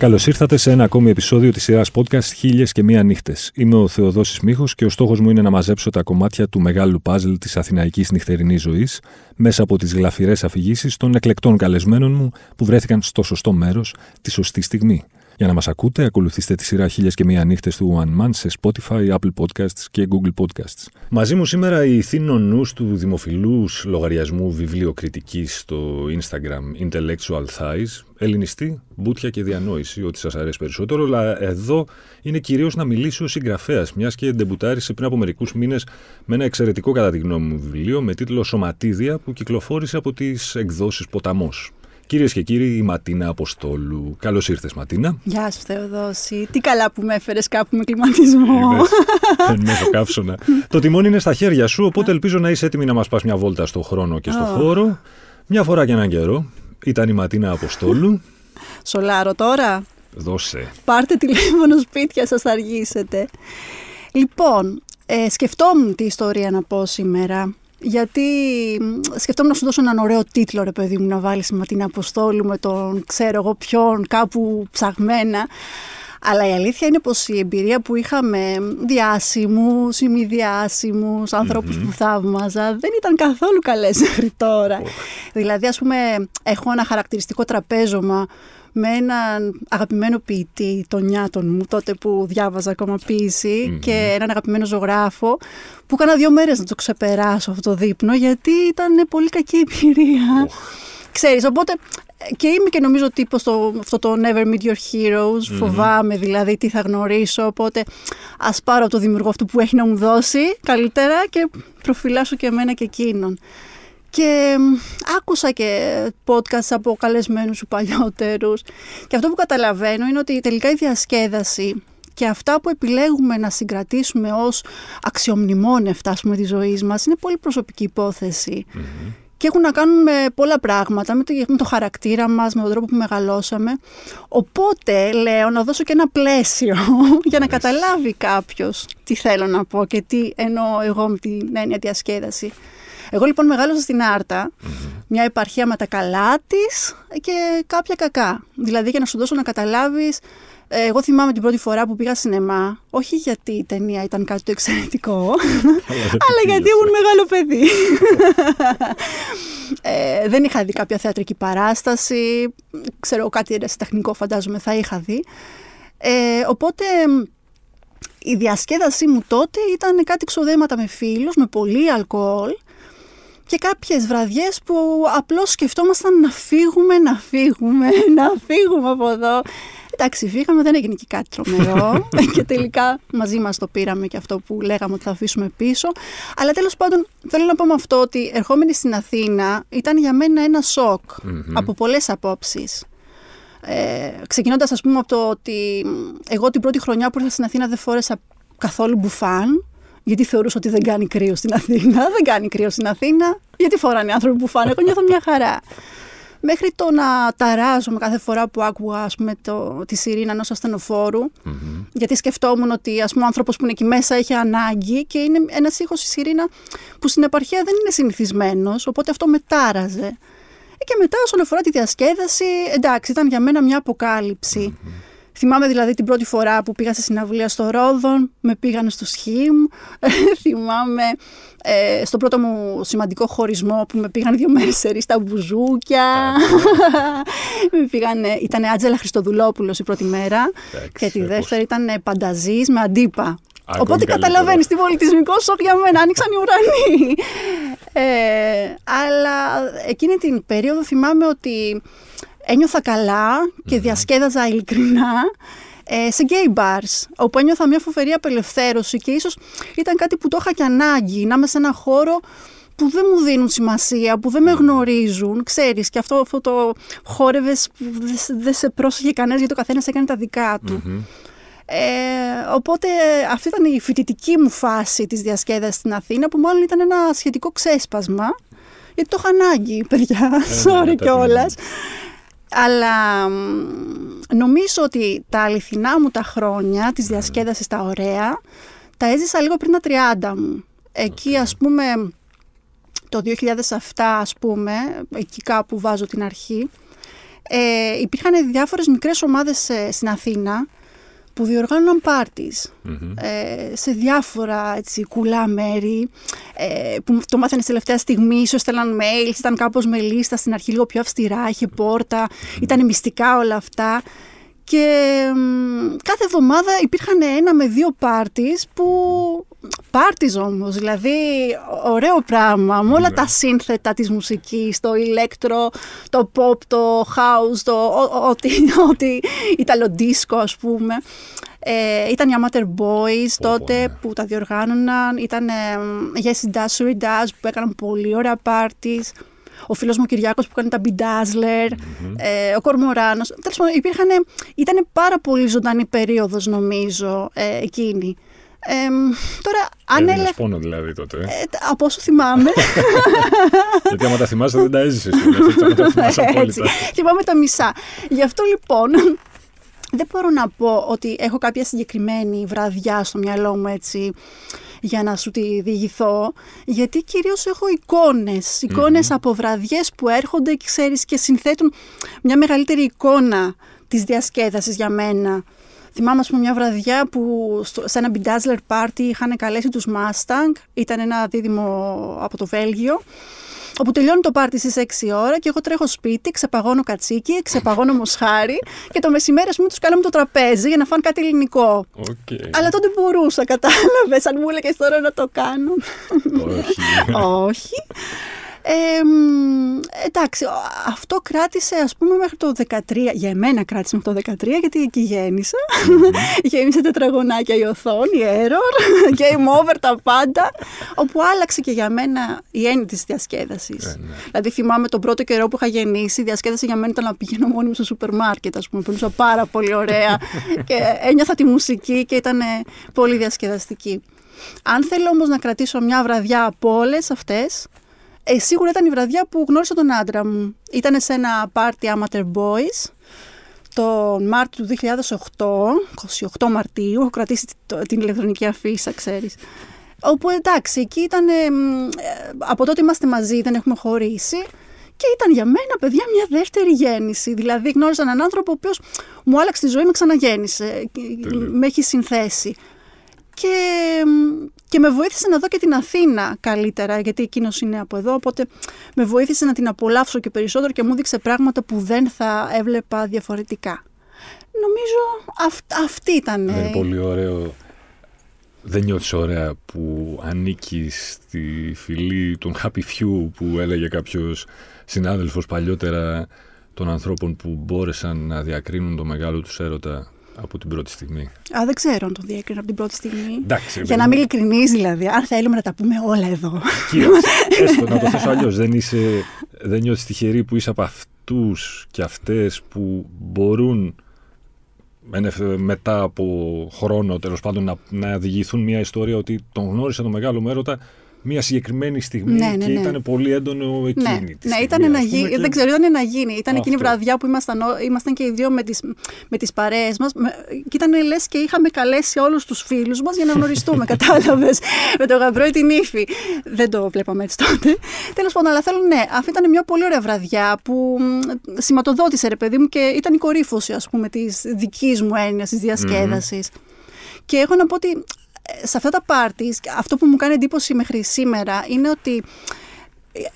Καλώς ήρθατε σε ένα ακόμη επεισόδιο της σειράς podcast Χίλιες και Μία Νύχτες. Είμαι ο Θεοδόσης Μίχο και ο στόχος μου είναι να μαζέψω τα κομμάτια του μεγάλου παζλ της αθηναϊκής νυχτερινής ζωής μέσα από τις γλαφυρές αφηγήσεις των εκλεκτών καλεσμένων μου που βρέθηκαν στο σωστό μέρος τη σωστή στιγμή. Για να μας ακούτε, ακολουθήστε τη σειρά χίλιες και μία νύχτες του One Man σε Spotify, Apple Podcasts και Google Podcasts. Μαζί μου σήμερα η θύνο νους του δημοφιλούς λογαριασμού βιβλιοκριτικής στο Instagram Intellectual Thighs, ελληνιστή, μπούτια και διανόηση, ό,τι σας αρέσει περισσότερο, αλλά εδώ είναι κυρίως να μιλήσει ο συγγραφέας, μιας και ντεμπουτάρισε πριν από μερικούς μήνες με ένα εξαιρετικό κατά τη γνώμη μου βιβλίο με τίτλο «Σωματίδια» που κυκλοφόρησε από τις εκδόσεις «Ποταμός». Κυρίες και κύριοι, η Ματίνα Αποστόλου. Καλώς ήρθες, Ματίνα. Γεια σου, Θεοδόση. Τι καλά που με έφερες κάπου με κλιματισμό. Δεν έχω καύσωνα. Το τιμόνι είναι στα χέρια σου, οπότε ελπίζω να είσαι έτοιμη να μας πας μια βόλτα στο χρόνο και στο χώρο. Μια φορά και έναν καιρό. Ήταν η Ματίνα Αποστόλου. Σολάρο τώρα. Δώσε. Πάρτε τηλέφωνο σπίτια σας θα αργήσετε. Λοιπόν, ε, σκεφτόμουν τι ιστορία να πω σήμερα γιατί σκεφτόμουν να σου δώσω έναν ωραίο τίτλο, ρε παιδί μου, να βάλεις με την Αποστόλου, με τον ξέρω εγώ ποιον, κάπου ψαγμένα. Αλλά η αλήθεια είναι πως η εμπειρία που είχαμε διάσημους ή μη διάσημους, που θαύμαζα, δεν ήταν καθόλου καλές μέχρι τώρα. Δηλαδή, ας πούμε, έχω ένα χαρακτηριστικό τραπέζωμα με έναν αγαπημένο ποιητή των νιάτων μου, τότε που διάβαζα ακόμα και έναν αγαπημένο ζωγράφο, που έκανα δύο μέρες να το ξεπεράσω αυτό το δείπνο, γιατί ήταν πολύ κακή εμπειρία. Ξέρεις, οπότε και είμαι και νομίζω τύπος στο αυτό το Never Meet Your Heroes. Φοβάμαι δηλαδή τι θα γνωρίσω. Οπότε ας πάρω το δημιουργό αυτό που έχει να μου δώσει καλύτερα και προφυλάσω και εμένα και εκείνον. Και άκουσα και podcast από καλεσμένους σου παλιότερους και αυτό που καταλαβαίνω είναι ότι τελικά η διασκέδαση και αυτά που επιλέγουμε να συγκρατήσουμε ως αξιομνημόνευτα ας πούμε της ζωής μας είναι πολύ προσωπική και έχουν να κάνουν με πολλά πράγματα, με το, με το χαρακτήρα μας, με τον τρόπο που μεγαλώσαμε. Οπότε λέω να δώσω και ένα πλαίσιο για να καταλάβει κάποιος τι θέλω να πω και τι εννοώ εγώ με την έννοια διασκέδαση. Εγώ λοιπόν μεγάλωσα στην αρτα μια επαρχία με τα καλά τη και κάποια κακά. Δηλαδή για να σου δώσω να καταλάβεις, ε, εγώ θυμάμαι την πρώτη φορά που πήγα σινεμά, όχι γιατί η ταινία ήταν κάτι το εξαιρετικό, αλλά γιατί ήμουν μεγάλο παιδί. ε, δεν είχα δει κάποια θεατρική παράσταση, ξέρω κάτι τεχνικό φαντάζομαι θα είχα δει. Ε, οπότε η διασκέδασή μου τότε ήταν κάτι ξοδέματα με φίλους, με πολύ αλκοόλ και κάποιες βραδιές που απλώς σκεφτόμασταν να φύγουμε, να φύγουμε, να φύγουμε από εδώ. Εντάξει, φύγαμε, δεν έγινε και κάτι τρομερό και τελικά μαζί μας το πήραμε και αυτό που λέγαμε ότι θα αφήσουμε πίσω. Αλλά τέλος πάντων θέλω να πω με αυτό ότι ερχόμενη στην Αθήνα ήταν για μένα ένα σοκ από πολλές απόψεις. Ε, ξεκινώντας ας πούμε από το ότι εγώ την πρώτη χρονιά που ήρθα στην Αθήνα δεν φόρεσα καθόλου μπουφάν γιατί θεωρούσα ότι δεν κάνει κρύο στην Αθήνα. Δεν κάνει κρύο στην Αθήνα. Γιατί φοράνε άνθρωποι που φάνε. Εγώ νιώθω μια χαρά. Μέχρι το να ταράζομαι κάθε φορά που άκουγα ας πούμε, το, τη σιρήνα ενός ασθενοφόρου. Mm-hmm. Γιατί σκεφτόμουν ότι ας πούμε, ο άνθρωπος που είναι εκεί μέσα έχει ανάγκη και είναι ένας ήχος η σιρήνα που στην επαρχία δεν είναι συνηθισμένος. Οπότε αυτό με τάραζε. Και μετά, όσον αφορά τη διασκέδαση, εντάξει, ήταν για μένα μια αποκάλυψη. Mm-hmm. Θυμάμαι δηλαδή την πρώτη φορά που πήγα σε συναυλία στο Ρόδον, με πήγανε στο Σχήμ. Θυμάμαι ε, στο πρώτο μου σημαντικό χωρισμό που με πήγαν δύο μέρες σε στα μπουζούκια. με πήγανε, ήταν Άτζελα Χριστοδουλόπουλος η πρώτη μέρα και τη δεύτερη ήταν Πανταζής με αντίπα. Οπότε καταλαβαίνεις τι πολιτισμικό σοκ για μένα, άνοιξαν οι ουρανοί. Ε, αλλά εκείνη την περίοδο θυμάμαι ότι ένιωθα καλά και διασκέδαζα ειλικρινά ε, σε gay bars, όπου ένιωθα μια φοβερή απελευθέρωση και ίσως ήταν κάτι που το είχα και ανάγκη, να είμαι σε ένα χώρο που δεν μου δίνουν σημασία, που δεν με γνωρίζουν, ξέρεις, και αυτό, αυτό το χόρευες που δεν σε πρόσεχε κανένας γιατί ο καθένας έκανε τα δικά του. Ε, οπότε αυτή ήταν η φοιτητική μου φάση της διασκέδασης στην Αθήνα που μάλλον ήταν ένα σχετικό ξέσπασμα γιατί το είχα ανάγκη παιδιά, ε, sorry ναι, κιόλας. Αλλά νομίζω ότι τα αληθινά μου τα χρόνια της διασκέδασης τα ωραία τα έζησα λίγο πριν τα 30 μου. Εκεί ας πούμε το 2007 ας πούμε, εκεί κάπου βάζω την αρχή, ε, υπήρχαν διάφορες μικρές ομάδες ε, στην Αθήνα που διοργάνωναν ε, σε διάφορα έτσι, κουλά μέρη ε, που το μάθανε στη τελευταία στιγμή, ίσως στέλναν mail, ήταν κάπως με λίστα στην αρχή λίγο πιο αυστηρά, είχε πόρτα, ήταν μυστικά όλα αυτά. Και κάθε εβδομάδα υπήρχαν ένα με δύο πάρτις που... Πάρτις όμως, δηλαδή ωραίο πράγμα, με όλα ναι. τα σύνθετα της μουσικής, το ηλέκτρο, το pop, το house, το ό,τι, ό,τι ιταλοντίσκο ας πούμε. Ε, ήταν οι Amateur Boys τότε ναι. που τα διοργάνωναν, ήταν ε, Yes It Does, Dash που έκαναν πολύ ωραία πάρτις ο φίλος μου ο Κυριάκος που κάνει τα Bedazzler, ε, ο Κορμοράνος. Τέλος πάντων, υπήρχαν, ήταν πάρα πολύ ζωντανή περίοδος νομίζω ε, εκείνη. Ε, τώρα, αν έλεγα. πόνο δηλαδή τότε. Ε, από όσο θυμάμαι. Γιατί άμα τα θυμάσαι δεν τα έζησες. Έτσι, θυμάμαι τα μισά. Γι' αυτό λοιπόν δεν μπορώ να πω ότι έχω κάποια συγκεκριμένη βραδιά στο μυαλό μου έτσι για να σου τη διηγηθώ, γιατί κυρίως έχω εικόνες, από βραδιές που έρχονται και ξέρεις και συνθέτουν μια μεγαλύτερη εικόνα της διασκέδασης για μένα. Θυμάμαι, πούμε, μια βραδιά που σε ένα Bedazzler party είχαν καλέσει τους Mustang, ήταν ένα δίδυμο από το Βέλγιο, όπου τελειώνει το πάρτι στις 6 ώρα και εγώ τρέχω σπίτι, ξεπαγώνω κατσίκι, ξεπαγώνω μοσχάρι και το μεσημέρι, ας πούμε, τους κάναμε το τραπέζι για να φάνε κάτι ελληνικό. Okay. Αλλά τότε μπορούσα, κατάλαβες. Αν μου έλεγες τώρα να το κάνω. Όχι. Όχι. Ε, εντάξει, αυτό κράτησε ας πούμε μέχρι το 13, για εμένα κράτησε μέχρι το 13 γιατί εκεί γέννησα. Mm-hmm. Γέμισε τετραγωνάκια η οθόνη, error, game over τα πάντα, όπου άλλαξε και για μένα η έννοια της διασκέδασης. Ε, ναι. Δηλαδή θυμάμαι τον πρώτο καιρό που είχα γεννήσει, η διασκέδαση για μένα ήταν να πηγαίνω μόνη μου στο σούπερ μάρκετ, ας πούμε, περνούσα πάρα πολύ ωραία και ένιωθα τη μουσική και ήταν πολύ διασκεδαστική. Αν θέλω όμως να κρατήσω μια βραδιά από όλες αυτές, ε, σίγουρα ήταν η βραδιά που γνώρισα τον άντρα μου. Ήταν σε ένα πάρτι Amateur Boys τον Μάρτιο του 2008, 28 Μαρτίου, έχω κρατήσει την ηλεκτρονική αφίσα, ξέρεις. Όπου εντάξει, εκεί ήταν, ε, από τότε είμαστε μαζί, δεν έχουμε χωρίσει και ήταν για μένα, παιδιά, μια δεύτερη γέννηση. Δηλαδή γνώρισα έναν άνθρωπο ο οποίος μου άλλαξε τη ζωή, με ξαναγέννησε, με έχει συνθέσει και, και με βοήθησε να δω και την Αθήνα καλύτερα, γιατί εκείνος είναι από εδώ, οπότε με βοήθησε να την απολαύσω και περισσότερο και μου δείξε πράγματα που δεν θα έβλεπα διαφορετικά. Νομίζω αυ, αυτή ήταν... Δεν είναι πολύ ωραίο. Δεν νιώθεις ωραία που ανήκεις στη φυλή των happy few που έλεγε κάποιος συνάδελφος παλιότερα των ανθρώπων που μπόρεσαν να διακρίνουν το μεγάλο τους έρωτα; Από την πρώτη στιγμή. Α, δεν ξέρω αν το διέκρινα από την πρώτη στιγμή. Εντάξει, Για να μην ειλικρινείς, δηλαδή. Αν θέλουμε να τα πούμε όλα εδώ. έστω να το θέσω αλλιώς. Δεν, δεν νιώθεις τυχερή που είσαι από αυτούς και αυτές που μπορούν μετά από χρόνο τέλος πάντων να, να διηγηθούν μια ιστορία ότι τον γνώρισε τον μεγάλο μου έρωτα μια συγκεκριμένη στιγμή ναι, ναι, και ναι. ήταν πολύ έντονο εκείνη ναι, τη στιγμή. Ναι, ήταν να γίνει. Δεν ξέρω, ήταν να γίνει. Ήταν εκείνη η βραδιά που ήμασταν, ήμασταν και οι δύο με τις, με τις παρέες μας και ήταν λες και είχαμε καλέσει όλους τους φίλους μας για να γνωριστούμε, κατάλαβες, με τον γαμπρό ή την ύφη. Δεν το βλέπαμε έτσι τότε. Τέλος πάντων, αλλά θέλω, ναι, αυτή ήταν μια πολύ ωραία βραδιά που σηματοδότησε, ρε παιδί μου, και ήταν η κορύφωση, ας πούμε, της δικής μου έννοιας, της διασκέδασης. Mm. Και έχω να πω ότι σε αυτά τα πάρτι, αυτό που μου κάνει εντύπωση μέχρι σήμερα είναι ότι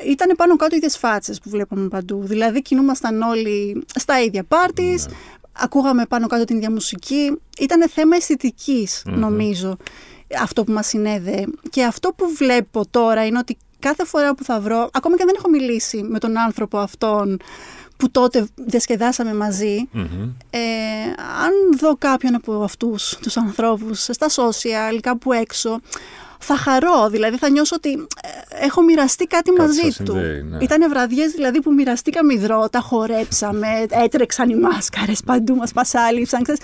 ήταν πάνω κάτω οι ίδιες φάτσες που βλέπαμε παντού. Δηλαδή κινούμασταν όλοι στα ίδια πάρτι, ναι. ακούγαμε πάνω κάτω την ίδια μουσική. Ήταν θέμα νομίζω αυτό που μας συνέδε. Και αυτό που βλέπω τώρα είναι ότι κάθε φορά που θα βρω, ακόμα και αν δεν έχω μιλήσει με τον άνθρωπο αυτόν που τότε διασκεδάσαμε ε, αν δω κάποιον από αυτούς τους ανθρώπους στα social, κάπου έξω, θα χαρώ, δηλαδή θα νιώσω ότι ε, έχω μοιραστεί κάτι, μαζί του. Ναι. Ήταν βραδιές δηλαδή που μοιραστήκαμε υδρότα, χορέψαμε, έτρεξαν οι μάσκαρες παντού, μας πασάλιψαν. Ήταν,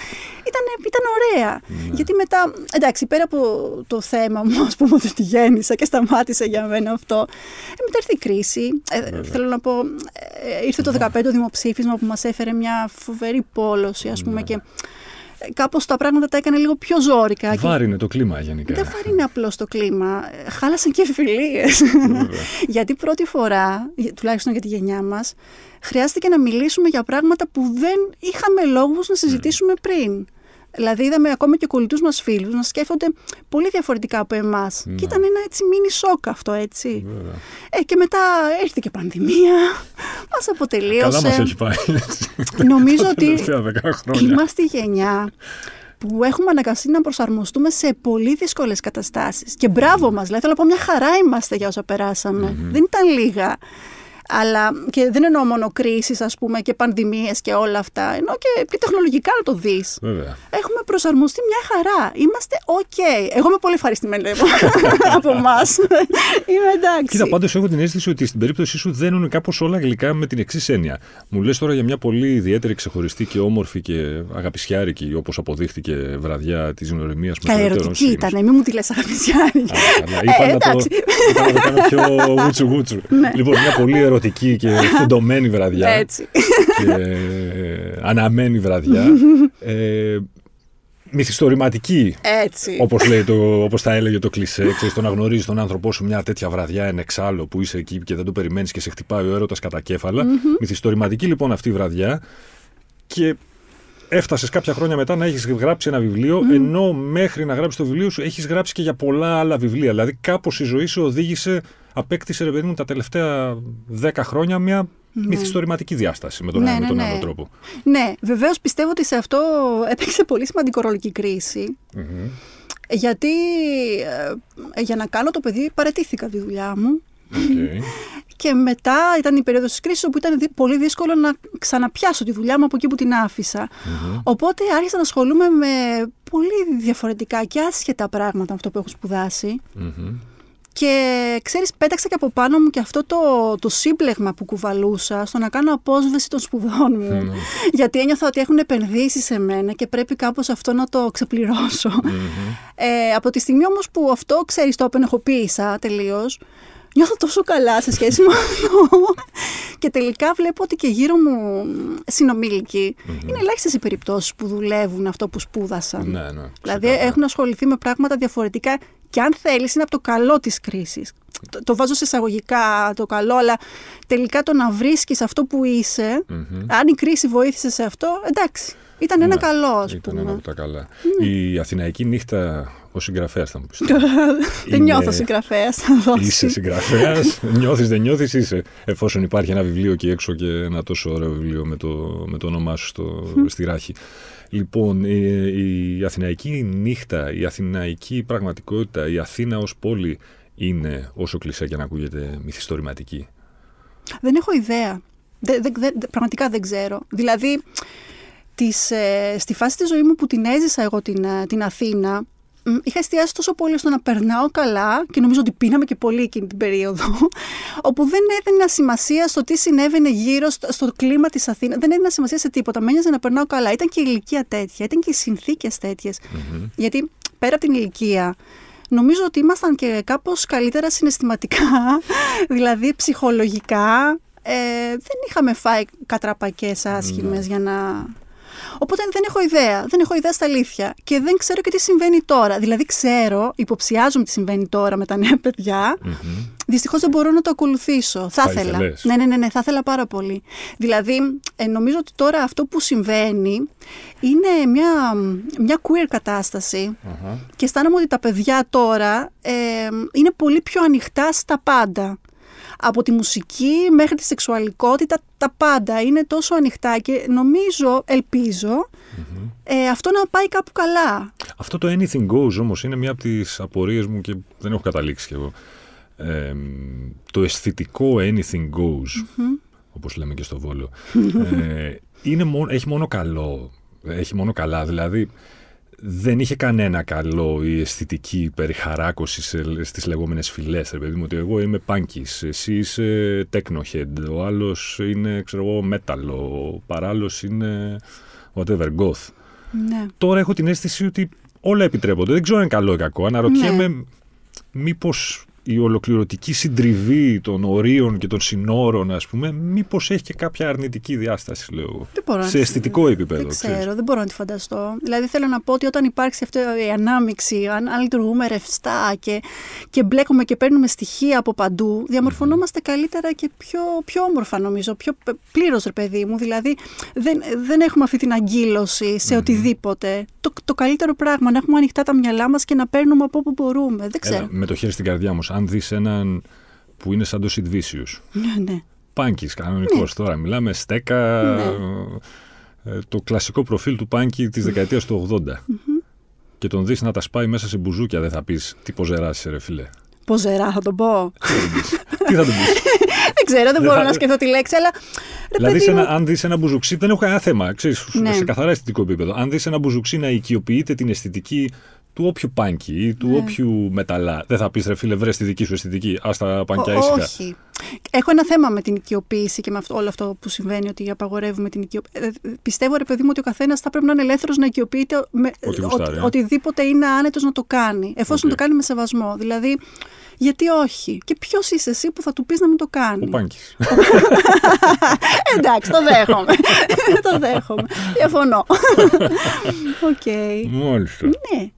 ήταν ωραία. Ναι. Γιατί μετά, εντάξει, πέρα από το θέμα μου, ας πούμε, ότι τη γέννησα και σταμάτησε για μένα αυτό, ε, μετά ήρθε η κρίση. Ε, θέλω να πω, ε, ήρθε το 2015 δημοψήφισμα που μας έφερε μια φοβερή πόλωση, ας πούμε, και κάπως τα πράγματα τα έκανε λίγο πιο ζώρικα. Βάρινε το κλίμα γενικά. Δεν βάρινε απλώς το κλίμα. Χάλασαν και φιλίες. Γιατί πρώτη φορά, τουλάχιστον για τη γενιά μας, χρειάστηκε να μιλήσουμε για πράγματα που δεν είχαμε λόγους να συζητήσουμε πριν. Δηλαδή, είδαμε ακόμα και κολλητούς μας φίλους να σκέφτονται πολύ διαφορετικά από εμάς. Ναι. Και ήταν ένα έτσι μίνι σοκ αυτό, έτσι. Ε, και μετά έρθει και πανδημία. Μας αποτελείωσε. Καλά, μας έχει πάει. Νομίζω ότι είμαστε η γενιά που έχουμε αναγκαστεί να προσαρμοστούμε σε πολύ δύσκολες καταστάσεις. Και μπράβο μας, δηλαδή θέλω να πω μια χαρά είμαστε για όσα Δεν ήταν λίγα. Αλλά και δεν εννοώ μόνο κρίσεις, ας πούμε, και πανδημίες και όλα αυτά. Εννοώ και, και τεχνολογικά να το δεις. Έχουμε προσαρμοστεί μια χαρά. Είμαστε OK. Εγώ είμαι πολύ ευχαριστημένη από εμάς. είμαι εντάξει. Κοίτα, πάντως έχω την αίσθηση ότι στην περίπτωσή σου δένουν κάπως όλα γλυκά με την εξής έννοια. Μου λες τώρα για μια πολύ ιδιαίτερη, ξεχωριστή και όμορφη και αγαπησιάρικη, όπως αποδείχτηκε βραδιά της γνωριμίας με τον ερωτική ήταν, μην μου τη λες αγαπησιάρικη. Είπα να το κάνω πιο γούτσου γούτσου. Ναι. Λοιπόν, μια πολύ ερωτική ερωτική και φουντωμένη βραδιά. Έτσι. Και αναμένη βραδιά. ε, μυθιστορηματική. Έτσι. Όπως, λέει το, όπως θα έλεγε το κλισέ. Ξέρεις, το να γνωρίζεις τον άνθρωπό σου μια τέτοια βραδιά εν εξάλλου που είσαι εκεί και δεν το περιμένεις και σε χτυπάει ο έρωτας κατά κέφαλα. Mm-hmm. Μυθιστορηματική λοιπόν αυτή η βραδιά. Και έφτασες κάποια χρόνια μετά να έχεις γράψει ένα βιβλίο, mm. ενώ μέχρι να γράψεις το βιβλίο σου έχεις γράψει και για πολλά άλλα βιβλία. Δηλαδή, κάπως η ζωή σου οδήγησε απέκτησε ρε παιδί μου τα τελευταία δέκα χρόνια μια ναι. μυθιστορηματική διάσταση με τον ναι, ένα ναι, τον άλλο τρόπο. Ναι, βεβαίως πιστεύω ότι σε αυτό έπαιξε πολύ σημαντικό ρόλο και η κριση Γιατί ε, για να κάνω το παιδί παρετήθηκα τη δουλειά μου. Okay. Και μετά ήταν η περίοδος της κρίσης όπου ήταν πολύ δύσκολο να ξαναπιάσω τη δουλειά μου από εκεί που την αφησα Οπότε άρχισα να ασχολούμαι με πολύ διαφορετικά και άσχετα πράγματα με αυτό που έχω και ξέρεις, πέταξα και από πάνω μου και αυτό το, το σύμπλεγμα που κουβαλούσα στο να κάνω απόσβεση των σπουδών μου. Ναι. Γιατί ένιωθα ότι έχουν επενδύσει σε μένα και πρέπει κάπως αυτό να το ξεπληρωσω Ε, από τη στιγμή όμως που αυτό, ξέρεις, το απενεχοποίησα τελείως, νιώθω τόσο καλά σε σχέση με αυτό. και τελικά βλέπω ότι και γύρω μου συνομήλικοι mm-hmm. είναι ελάχιστες οι περιπτώσεις που δουλεύουν αυτό που σπούδασαν. Ναι, ναι, δηλαδή έχουν ασχοληθεί με πράγματα διαφορετικά και αν θέλεις, είναι από το καλό της κρίσης. Το, το, βάζω σε εισαγωγικά το καλό, αλλά τελικά το να βρίσκεις αυτό που είσαι, αν η κρίση βοήθησε σε αυτό, εντάξει. Ήταν ένα ναι, καλό, ας πούμε. Ήταν ένα από τα καλά. Ναι. Η Αθηναϊκή νύχτα, ο συγγραφέας θα μου πεις. δεν νιώθω συγγραφέας. Είσαι συγγραφέας. νιώθεις, δεν νιώθεις, είσαι. Εφόσον υπάρχει ένα βιβλίο εκεί έξω και ένα τόσο ωραίο βιβλίο με το, με το όνομά σου στο, στη ράχη. Λοιπόν, η Αθηναϊκή νύχτα, η Αθηναϊκή πραγματικότητα, η Αθήνα ως πόλη είναι όσο κλεισέ και να ακούγεται μυθιστορηματική. Δεν έχω ιδέα. Δε, δε, πραγματικά δεν ξέρω. Δηλαδή, τις, ε, στη φάση της ζωής μου που την έζησα εγώ την, ε, την Αθήνα, είχα εστιάσει τόσο πολύ στο να περνάω καλά και νομίζω ότι πίναμε και πολύ εκείνη την περίοδο, όπου δεν έδινε σημασία στο τι συνέβαινε γύρω στο, στο κλίμα της Αθήνας. Δεν έδινα σημασία σε τίποτα. Με να περνάω καλά. Ήταν και η ηλικία τέτοια, ήταν και οι συνθήκες Γιατί πέρα από την ηλικία, νομίζω ότι ήμασταν και κάπως καλύτερα συναισθηματικά, δηλαδή ψυχολογικά. Ε, δεν είχαμε φάει κατραπακές άσχημες για να Οπότε δεν έχω ιδέα. Δεν έχω ιδέα στα αλήθεια. Και δεν ξέρω και τι συμβαίνει τώρα. Δηλαδή, ξέρω, υποψιάζομαι τι συμβαίνει τώρα με τα νέα παιδιά. Mm-hmm. Δυστυχώς δεν μπορώ να το ακολουθήσω. Θα, θα ήθελα. Ναι, ναι, ναι, ναι, θα ήθελα πάρα πολύ. Δηλαδή, ε, νομίζω ότι τώρα αυτό που συμβαίνει είναι μια, μια queer κατασταση και αισθάνομαι ότι τα παιδιά τώρα ε, είναι πολύ πιο ανοιχτά στα πάντα από τη μουσική μέχρι τη σεξουαλικότητα, τα πάντα είναι τόσο ανοιχτά και νομίζω, ε, αυτό να πάει κάπου καλά. Αυτό το anything goes όμως είναι μια από τις απορίες μου και δεν έχω καταλήξει κι εγώ. το αισθητικό anything goes, όπως λέμε και στο Βόλο, ε, είναι έχει μόνο καλό. Έχει μόνο καλά, δηλαδή δεν είχε κανένα καλό η αισθητική περιχαράκωση στις λεγόμενες φυλές. Ρε παιδί μου, ότι εγώ είμαι punkies, εσύ είσαι technohead, ο άλλος είναι, ξέρω εγώ, metal, ο παράλληλος είναι whatever, goth. Ναι. Τώρα έχω την αίσθηση ότι όλα επιτρέπονται. Δεν ξέρω αν είναι καλό ή κακό. Αναρωτιέμαι ναι. μήπως η ολοκληρωτική συντριβή των ορίων και των συνόρων, ας πούμε, μήπως έχει και κάποια αρνητική διάσταση, λέω. μπορώ σε αισθητικό επίπεδο. Δεν ξέρω, ξέρεις. δεν μπορώ να τη φανταστώ. Δηλαδή, θέλω να πω ότι όταν υπάρξει αυτή η ανάμειξη, αν, αν λειτουργούμε ρευστά και, και μπλέκουμε και παίρνουμε στοιχεία από παντού, διαμορφωνόμαστε καλύτερα και πιο, πιο όμορφα, νομίζω. Πιο πλήρως, ρε παιδί μου. Δηλαδή, δεν, δεν έχουμε αυτή την αγκύλωση σε οτιδήποτε. Το, το καλύτερο πράγμα, να έχουμε ανοιχτά τα μυαλά μας και να παίρνουμε από όπου μπορούμε. Δεν ξέρω. Έλα, με το χέρι στην καρδιά μου, αν δεις έναν που είναι σαν το Sid Ναι, ναι. Πάνκι, κανονικός ναι. τώρα. Μιλάμε στέκα. Ναι. Ε, το κλασικό προφίλ του Πάνκι της δεκαετίας του 80. Και τον δεις να τα σπάει μέσα σε μπουζούκια, δεν θα πεις τι ποζερά ρε φιλέ. Ποζερά, θα τον πω. τι θα τον πεις; δεν ξέρω, δεν μπορώ να σκεφτώ τη λέξη, αλλά. Δηλαδή, αν δεις ένα μπουζουξί, δεν έχω κανένα θέμα. Ξέρεις, ναι. σε καθαρά αισθητικό επίπεδο. Αν δεις ένα μπουζουξί να οικειοποιείται την αισθητική του όποιου πάνκι ή του ναι. όποιου μεταλλά. Δεν θα πεις ρε φίλε, βρες τη δική σου αισθητική. Α τα πάνκια ήσυχα. Όχι. Έχω ένα θέμα με την οικειοποίηση και με αυτό, όλο αυτό που συμβαίνει, ότι απαγορεύουμε την οικειοποίηση. Ε, πιστεύω, ρε παιδί μου, ότι ο καθένας θα πρέπει να είναι ελεύθερος να οικειοποιείται με, Ό,τι γουστάρει, ε. οτιδήποτε είναι άνετος να το κάνει, εφόσον okay. το κάνει με σεβασμό. Δηλαδή, γιατί όχι; Και ποιος είσαι εσύ που θα του πεις να μην το κάνει; Ο Πάνκης. Εντάξει, το δέχομαι. το δέχομαι. Διαφωνώ. OK. Okay. Μάλιστα. Ναι.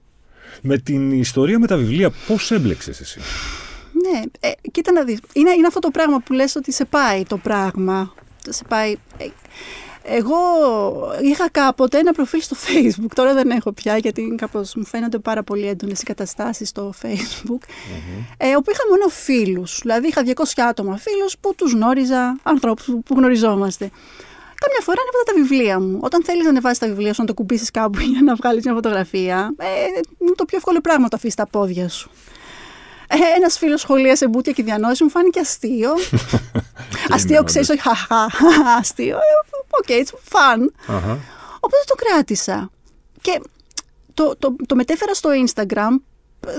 Με την ιστορία με τα βιβλία, πώς έμπλεξες εσύ; Ναι, ε, κοίτα να δεις. Είναι, είναι αυτό το πράγμα που λες ότι σε πάει το πράγμα. Σε πάει... Ε, εγώ είχα κάποτε ένα προφίλ στο facebook, τώρα δεν έχω πια γιατί κάπως μου φαίνονται πάρα πολύ έντονες οι καταστάσεις στο facebook, mm-hmm. ε, όπου είχα μόνο φίλους, δηλαδή είχα 200 άτομα φίλους που τους γνώριζα, ανθρώπους που γνωριζόμαστε. Καμιά φορά ανέβαζα τα βιβλία μου. Όταν θέλεις να ανεβάσεις τα βιβλία σου, να το κουμπίσεις κάπου για να βγάλεις μια φωτογραφία, ε, είναι το πιο εύκολο πράγμα το αφήσεις τα πόδια σου. Ε, Ένας φίλος σχολίασε μπούτια και διανόηση, μου φάνηκε αστείο. αστείο, ξέρεις, όχι χαχά, αστείο. OK, okay, it's fun. Οπότε το κράτησα. Και το, το, το μετέφερα στο Instagram ε,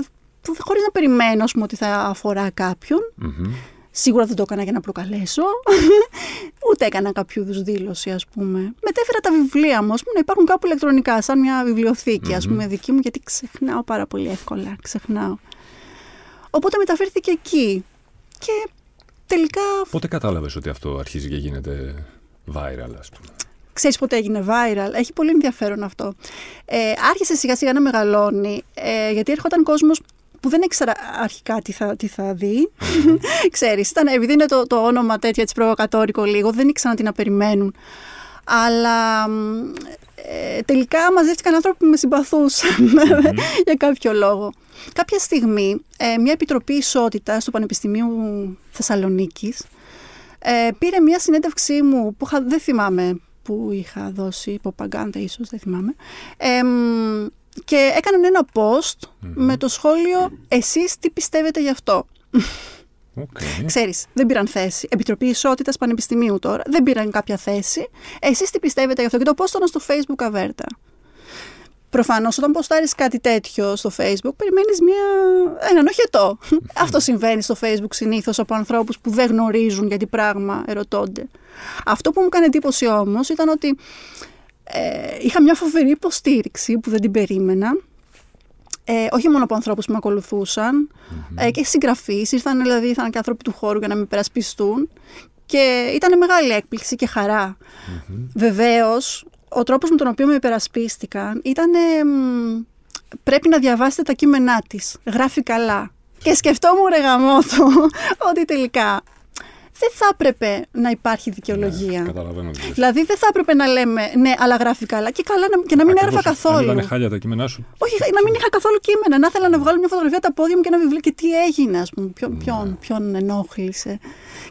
χωρίς να περιμένω πούμε, ότι θα αφορά Σίγουρα δεν το έκανα για να προκαλέσω, ούτε έκανα κάποιο είδους δήλωση, ας πούμε. Μετέφερα τα βιβλία μου, ας πούμε, να υπάρχουν κάπου ηλεκτρονικά, σαν μια βιβλιοθήκη, ας πούμε, δική μου, γιατί ξεχνάω πάρα πολύ εύκολα. Ξεχνάω. Οπότε μεταφέρθηκε εκεί. Και τελικά. Πότε κατάλαβες ότι αυτό αρχίζει και γίνεται viral, ας πούμε; Ξέρεις πότε έγινε viral; Έχει πολύ ενδιαφέρον αυτό. Ε, άρχισε σιγά σιγά να μεγαλώνει, ε, γιατί έρχονταν κόσμος που δεν ήξερα αρχικά τι θα, τι θα δει. Ξέρεις, ήταν, επειδή είναι το, το όνομα τέτοια έτσι προβοκατόρικο λίγο, δεν ήξερα τι να περιμένουν. Αλλά ε, τελικά μαζεύτηκαν άνθρωποι που με συμπαθούσαν για κάποιο λόγο. Κάποια στιγμή, ε, μια επιτροπή ισότητας του Πανεπιστημίου Θεσσαλονίκης ε, πήρε μια συνέντευξή μου που δεν θυμάμαι που είχα δώσει, υποπαγκάντα ίσως, δεν θυμάμαι, και έκαναν ένα post με το σχόλιο «Εσείς τι πιστεύετε γι' αυτό». Okay. Ξέρεις, δεν πήραν θέση. Επιτροπή Ισότητας Πανεπιστημίου τώρα. Δεν πήραν κάποια θέση. Εσείς τι πιστεύετε γι' αυτό; Και το post ήταν στο Facebook αβέρτα. Προφανώς, όταν ποστάρεις κάτι τέτοιο στο Facebook, περιμένεις μια... έναν οχετό. Αυτό συμβαίνει στο Facebook συνήθως από ανθρώπους που δεν γνωρίζουν γιατί πράγμα ερωτώνται. Αυτό που μου έκανε εντύπωση όμως ήταν ότι ε, είχα μια φοβερή υποστήριξη που δεν την περίμενα. Ε, όχι μόνο από ανθρώπους που με ακολουθουσαν ε, και συγγραφείς. Ήρθαν δηλαδή ήρθαν και άνθρωποι του χώρου για να με υπερασπιστούν. Και ήταν μεγάλη έκπληξη και χαρά. Mm-hmm. Βεβαίως, ο τρόπος με τον οποίο με υπερασπίστηκαν ήταν. πρέπει να διαβάσετε τα κείμενά της. Γράφει καλά. Και σκεφτόμουν ρε γαμότο, ότι τελικά δεν θα έπρεπε να υπάρχει δικαιολογία. Ναι, καταλαβαίνω. Δηλαδή δεν θα έπρεπε να λέμε ναι, αλλά γράφει καλά και καλά και να μην έγραφα καθόλου. Να μην χάλια τα κείμενά σου. Όχι, να μην είχα καθόλου κείμενα. Να ήθελα να βγάλω μια φωτογραφία τα πόδια μου και ένα βιβλίο και τι έγινε, ας πούμε. Ποιον, ναι. ποιον, ποιον ενόχλησε.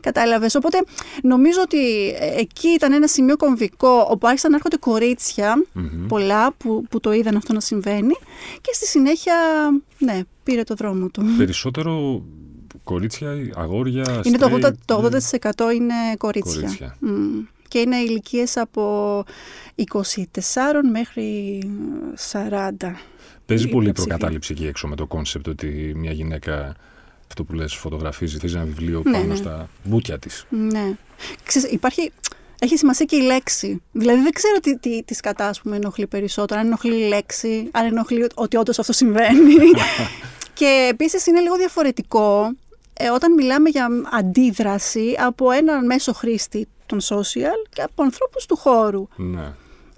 Κατάλαβες. Οπότε νομίζω ότι ε, εκεί ήταν ένα σημείο κομβικό όπου άρχισαν να έρχονται κορίτσια mm-hmm. πολλά που, που το είδαν αυτό να συμβαίνει και στη συνέχεια, ναι, πήρε το δρόμο του. Περισσότερο κορίτσια, αγόρια, Είναι το 80%, το 80% είναι κορίτσια. κορίτσια. Mm. Και είναι ηλικίες από 24 μέχρι 40. Παίζει πολύ προκατάληψη εκεί έξω με το concept ότι μια γυναίκα αυτό που λες φωτογραφίζει, θες ένα βιβλίο ναι, πάνω ναι. στα μπούτια της. Ναι. Ξέρεις, υπάρχει, έχει σημασία και η λέξη. Δηλαδή δεν ξέρω τι, τι, τις σκατά πούμε, ενοχλεί περισσότερο. Αν ενοχλεί η λέξη, αν ενοχλεί ότι όντως αυτό συμβαίνει. Και επίσης είναι λίγο διαφορετικό ε, όταν μιλάμε για αντίδραση από έναν μέσο χρήστη των social και από ανθρώπους του χώρου. Ναι.